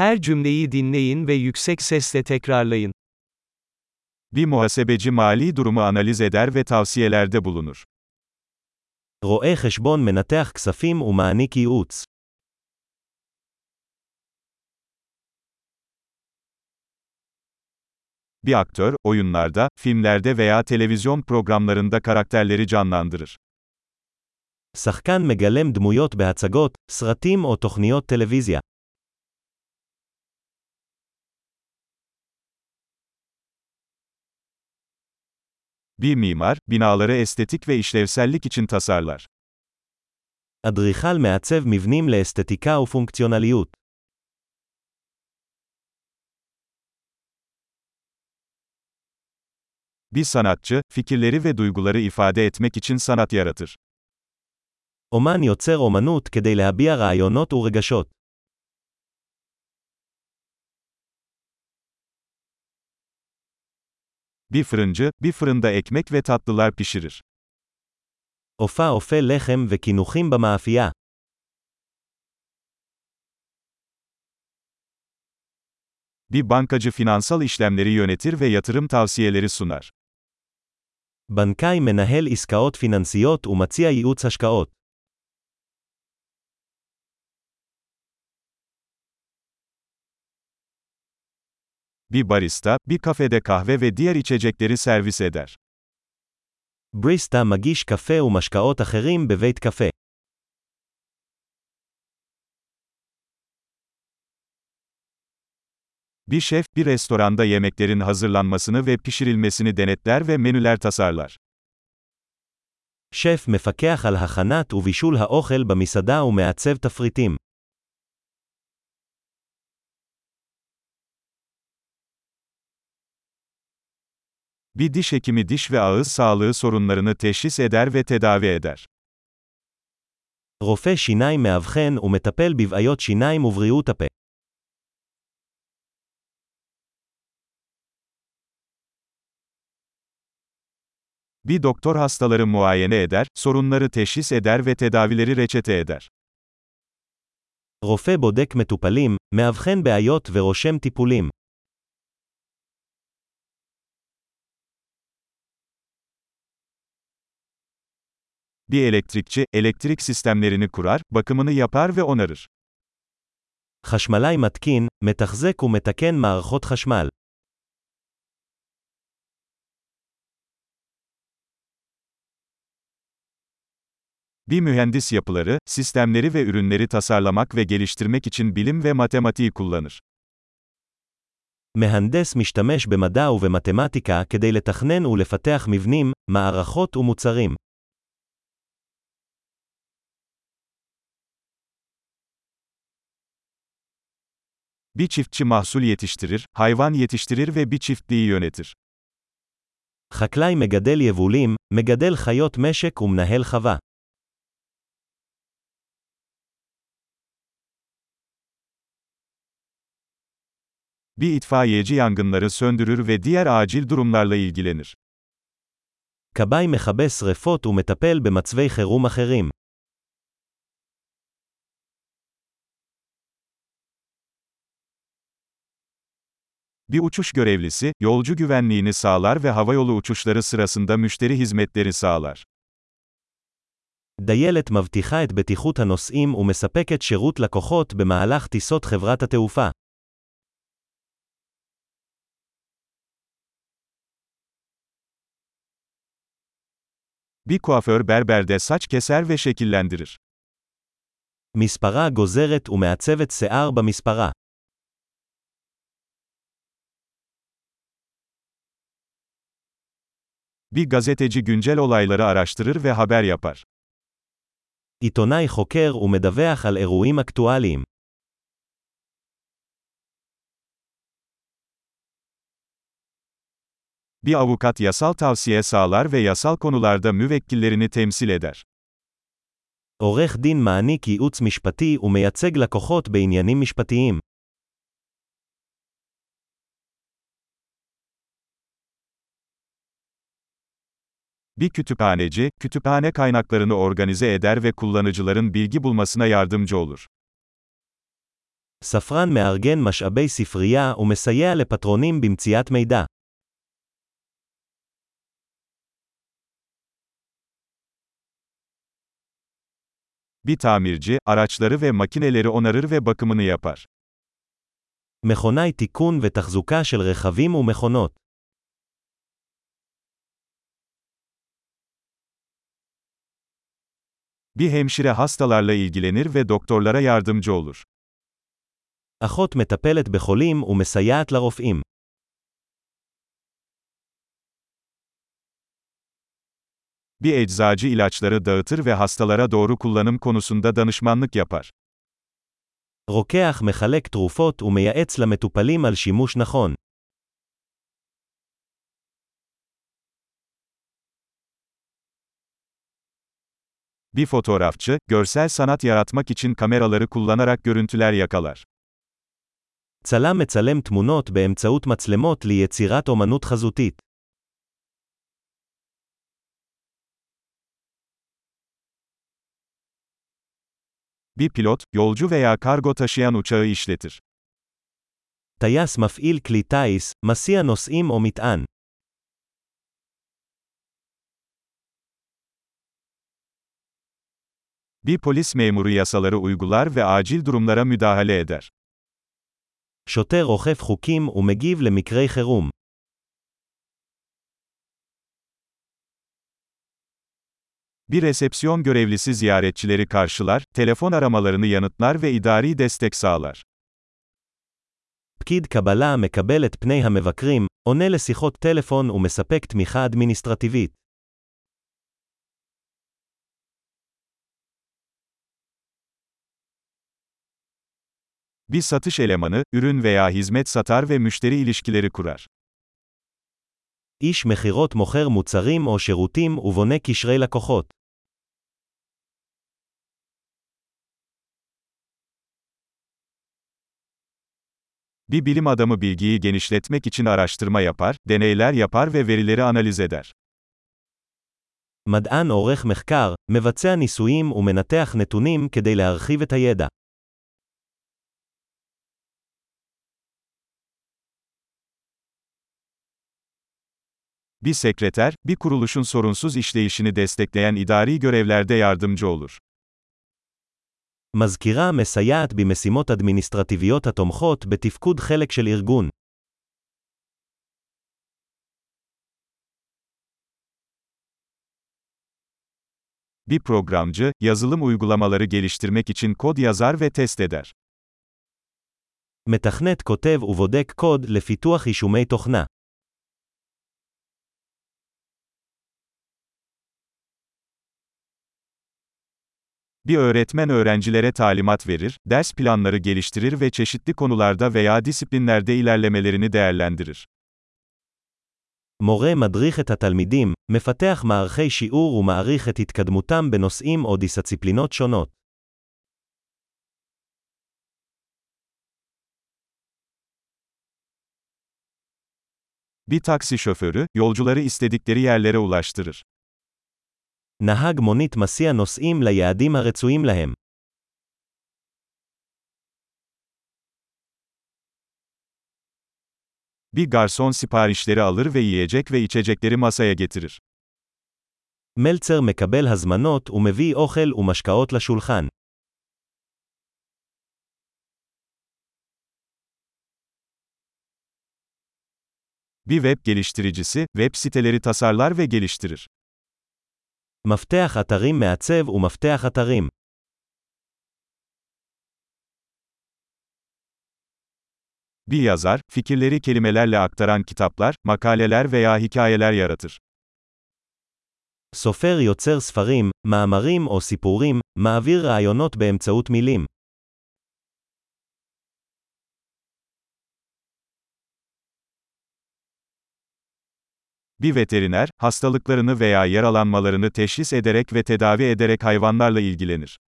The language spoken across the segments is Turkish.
Her cümleyi dinleyin ve yüksek sesle tekrarlayın. Bir muhasebeci mali durumu analiz eder ve tavsiyelerde bulunur. רואה חשבון מנתח כספים ומעניק ייעוץ. Bir aktör, oyunlarda, filmlerde veya televizyon programlarında karakterleri canlandırır. שחקן מגלם דמויות בהצגות, סרטים או תוכניות טלוויזיה. Bir mimar, binaları estetik ve işlevsellik için tasarlar. אדריכל מעצב מבנים לאסתטיקה ופונקציונליות. Bir sanatçı, fikirleri ve duyguları ifade etmek için sanat yaratır. אומן יוצר אומנות כדי להביע רעיונות ורגשות. Bir fırıncı, bir fırında ekmek ve tatlılar pişirir. אופה אופה לחם וקינוחים במאפייה. Bir bankacı finansal işlemleri yönetir ve yatırım tavsiyeleri sunar. בנקאי מנהל עסקאות פיננסיות ומציע ייעוץ השקעות. Bir barista, bir kafede kahve ve diğer içecekleri servis eder. בריסטה מגיש קפה ומשקאות אחרים בבית קפה. Bir şef, bir restoranda yemeklerin hazırlanmasını ve pişirilmesini denetler ve menüler tasarlar. שף מפקח על הכנת ובישול האוכל במסעדה ומעצב תפריטים. Bir diş hekimi diş ve ağız sağlığı sorunlarını teşhis eder ve tedavi eder. רופא שיניים מאבחן ומטפל בבעיות שיניים ובריאות הפה. Bir doktor hastaları muayene eder, sorunları teşhis eder ve tedavileri reçete eder. רופא בודק מטופלים, מאבחן בעיות ורושם טיפולים. Bir elektrikçi, elektrik sistemlerini kurar, bakımını yapar ve onarır. חשמלאי מתקין, מתחזק ומתקן מערכות חשמל. Bir mühendis yapıları, sistemleri ve ürünleri tasarlamak ve geliştirmek için bilim ve matematiği kullanır. מהנדס משתמש במדע ובמתמטיקה כדי לתכנן ולפתח מבנים, מערכות ומוצרים. Bir çiftçi mahsul yetiştirir, hayvan yetiştirir ve bir çiftliği yönetir. חקלאי מגדל יבולים, מגדל חיות משק ומנהל חווה. Bir itfaiyeci yangınları söndürür ve diğer acil durumlarla ilgilenir. כבאי מכבה שרפות ומטפל במצבי חירום אחרים. Bir uçuş görevlisi, yolcu güvenliğini sağlar ve havayolu uçuşları sırasında müşteri hizmetleri sağlar. דיילת מבטיחה את בטיחות הנוסעים ומספקת שירות לקוחות במהלך טיסות חברת התעופה. Bir kuaför berberde saç keser ve şekillendirir. מספרה גוזרת ומעצבת שיער במספרה. Bir gazeteci güncel olayları araştırır ve haber yapar. עיתונאי חוקר ומדווח על אירועים אקטואליים. Bir avukat yasal tavsiye sağlar ve yasal konularda müvekkillerini temsil eder. עורך דין מעניק ייעוץ משפטי ומייצג לקוחות בעניינים משפטיים. Bir kütüphaneci, kütüphane kaynaklarını organize eder ve kullanıcıların bilgi bulmasına yardımcı olur. ספרן מארגן משאבי ספרייה ומסייע לפטרונים במציאת מידע. Bir tamirci, araçları ve makineleri onarır ve bakımını yapar. מכונאי תיקון ותחזוקה של רכבים ומכונות. Bir hemşire hastalarla ilgilenir ve doktorlara yardımcı olur. אחות מטפלת בחולים ומסייעת לרופאים. Bir eczacı ilaçları dağıtır ve hastalara doğru kullanım konusunda danışmanlık yapar. רוקח מחלק תרופות ומייעץ למטופלים על שימוש נכון. Bir fotoğrafçı, görsel sanat yaratmak için kameraları kullanarak görüntüler yakalar. צלם מצלם תמונות באמצעות מצלמות ליצירת אומנות חזותית. Bir pilot, yolcu veya kargo taşıyan uçağı işletir. טייס מפעיל כלי טיס, מסיע נוסעים או מטען. Bir polis memuru yasaları uygular ve acil durumlara müdahale eder. שוטר אוכף חוקים ומגיב למקרי חירום. Bir resepsiyon görevlisi ziyaretçileri karşılar, telefon aramalarını yanıtlar ve idari destek sağlar. פקיד קבלה מקבל את פני המבקרים, עונה לשיחות טלפון ומספק תמיכה אדמיניסטרטיבית. Bir satış elemanı, ürün veya hizmet satar ve müşteri ilişkileri kurar. איש מכירות מוכר מוצרים או שירותים ובונה קשרי לקוחות. Bir bilim adamı bilgiyi genişletmek için araştırma yapar, deneyler yapar ve verileri analiz eder. מדען עורך מחקר, מבצע ניסויים ומנתח נתונים כדי להרחיב את הידע. Bir sekreter, bir kuruluşun sorunsuz işleyişini destekleyen idari görevlerde yardımcı olur. מזכירה מסייעת במשימות אדמיניסטרטיביות התומכות בתפקוד חלק של ארגון. Bir programcı, yazılım uygulamaları geliştirmek için kod yazar ve test eder. מתכנת כותב ובודק קוד לפיתוח יישומי תוכנה. Bir öğretmen öğrencilere talimat verir, ders planları geliştirir ve çeşitli konularda veya disiplinlerde ilerlemelerini değerlendirir. מורה מדריך את התלמידים, מפתח מערכי שיעור ומעריך את התקדמותם בנושאים או דיסציפלינות שונות. Bir taksi şoförü, yolcuları istedikleri yerlere ulaştırır. נהג מונית מסיע נוסעים ליעדים הרצויים להם. Bir garson siparişleri alır ve yiyecek ve içecekleri masaya getirir. מלצר מקבל הזמנות ומביא אוכל ומשקאות לשולחן. Bir web geliştiricisi, web siteleri tasarlar ve geliştirir. מפתח אתרים מעצב ומפתח אתרים. Bir yazar, fikirleri kelimelerle aktaran kitaplar, makaleler veya hikayeler yaratır. סופר יוצר ספרים, מאמרים או סיפורים, מעביר רעיונות באמצעות מילים. Bir veteriner, hastalıklarını veya yaralanmalarını teşhis ederek ve tedavi ederek hayvanlarla ilgilenir.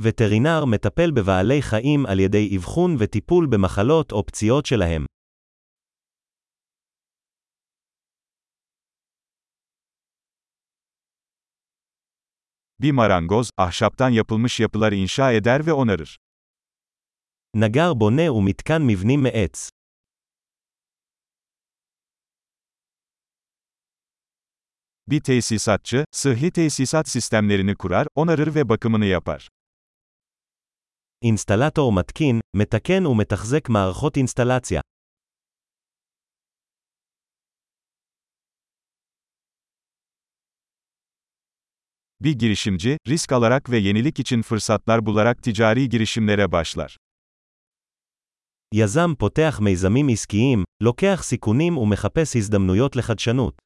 וטרינר מטפל בבעלי חיים על ידי אבחון וטיפול במחלות או פציעות שלהם. Bir marangoz, ahşaptan yapılmış yapılar inşa eder ve onarır. נגר בונה ומתקן מבנים מעץ. Bir tesisatçı, sıhhi tesisat sistemlerini kurar, onarır ve bakımını yapar. אינסטלטור מתקין, מתקן ומתחזק מערכות אינסטלציה. Bir girişimci, risk alarak ve yenilik için fırsatlar bularak ticari girişimlere başlar. יזם פותח מיזמים עסקיים, לוקח סיכונים ומחפש הזדמנויות לחדשנות.